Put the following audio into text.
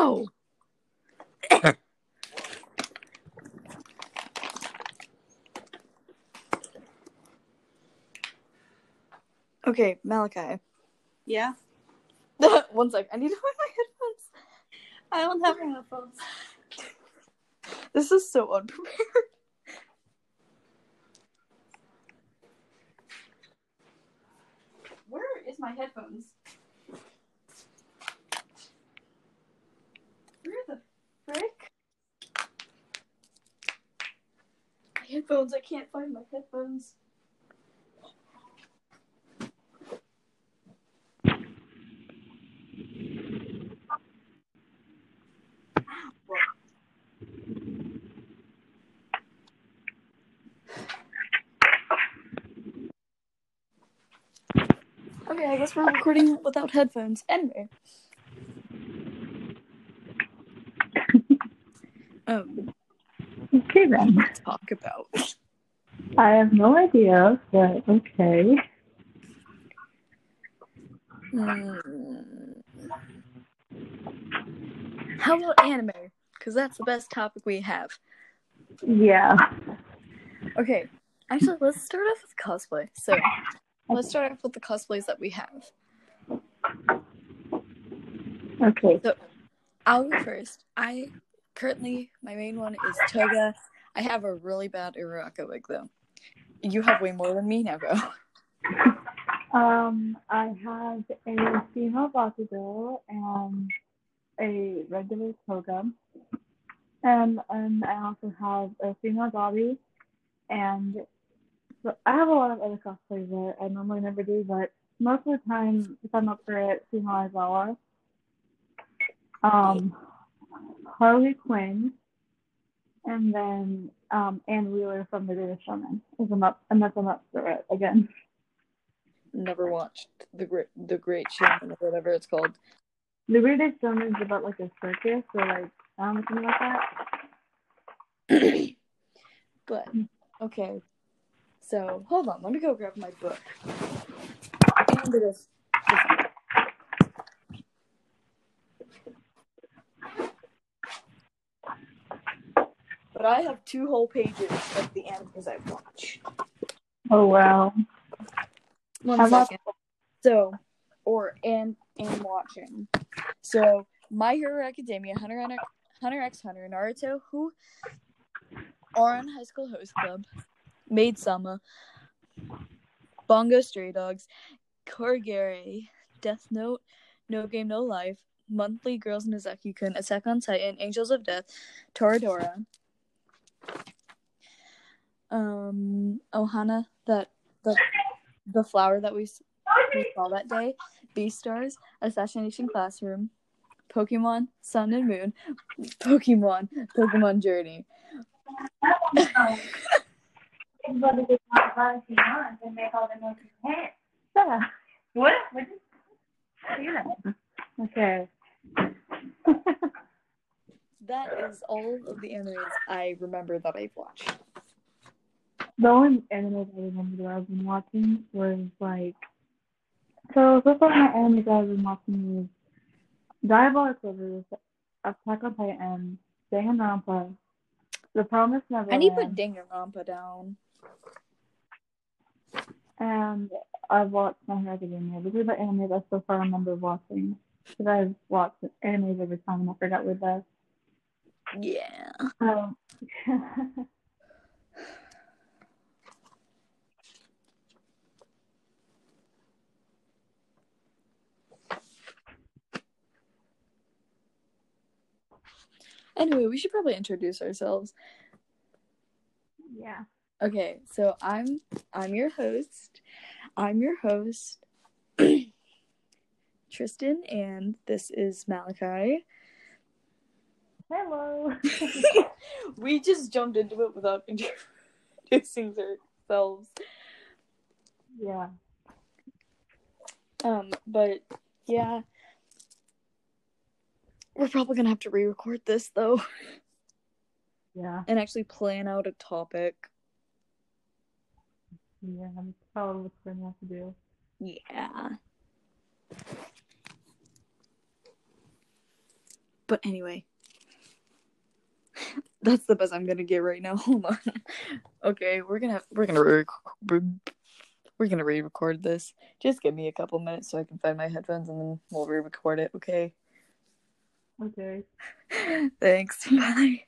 Okay, Malachi. Yeah. One sec. I need to find my headphones. I don't have my headphones. This is so unprepared. Where is my headphones? Headphones. I can't find my headphones. Okay, I guess we're recording without headphones. Anyway. Um, Okay then. talk about. I have no idea, but okay. Hmm. How about anime? Because that's the best topic we have. Yeah. Okay, actually, let's start off with cosplay. So, let's start off with the cosplays that we have. Okay. So, I'll go first. I currently my main one is Toga. I have a really bad Uraka wig though. You have way more than me now. Go. Um, I have a female Bakugo and a regular toga. And and I also have a female Dabi and but I have a lot of other cosplays that I normally never do, but most of the time if I'm up for it, female Aizawa. Um Harley Quinn and then um Anne Wheeler from The Greatest Showman. If I'm up unless I'm up for it again. Never watched the great the Great Showman or whatever it's called. The Greatest Showman is about like a circus or like know something like that. But okay, so hold on. Let me go grab my book. And it is. But I have two whole pages of the animes I've watched. Oh wow. One about- So, or and and watching. So, My Hero Academia, Hunter Hunter, Hunter x Hunter, Naruto, who are on High School Host Club, Maid Sama, Bungo Stray Dogs, Korigare, Death Note, No Game No Life, Monthly Girls Nozaki Kun, Attack on Titan, Angels of Death, Toradora, um, Ohana, that the the flower that we we saw that day, Beastars, Assassination Classroom, Pokemon Sun and Moon, Pokemon Pokemon Journey. Yeah. What? Yeah. Okay. That is all of the animes I remember that I've watched. the only anime I remember that I've been watching was like so so far my anime that I've been watching is Diabolik Lovers, Attack on Titan, Danganronpa, The Promise Neverland, I need to put Danganronpa down. and I've watched My Hero Academia. These are the anime that so far I remember watching. Because I've watched animes every time and I forgot what best. Yeah. Oh. So Anyway, we should probably introduce ourselves. yeah. Okay, so I'm I'm your host. I'm your host, Tristan, and this is Malachi. Hello. we just jumped into it without introducing ourselves. yeah. Um, but yeah, we're probably gonna have to re-record this though, Yeah. and actually plan out a topic. Yeah. That's probably what we're gonna have to do. Yeah. But anyway, that's the best I'm gonna get right now. Hold on. Okay, we're gonna we're gonna rec- we're gonna re-record this. Just give me a couple minutes so I can find my headphones, and then we'll re-record it. Okay. Okay. Thanks. Bye.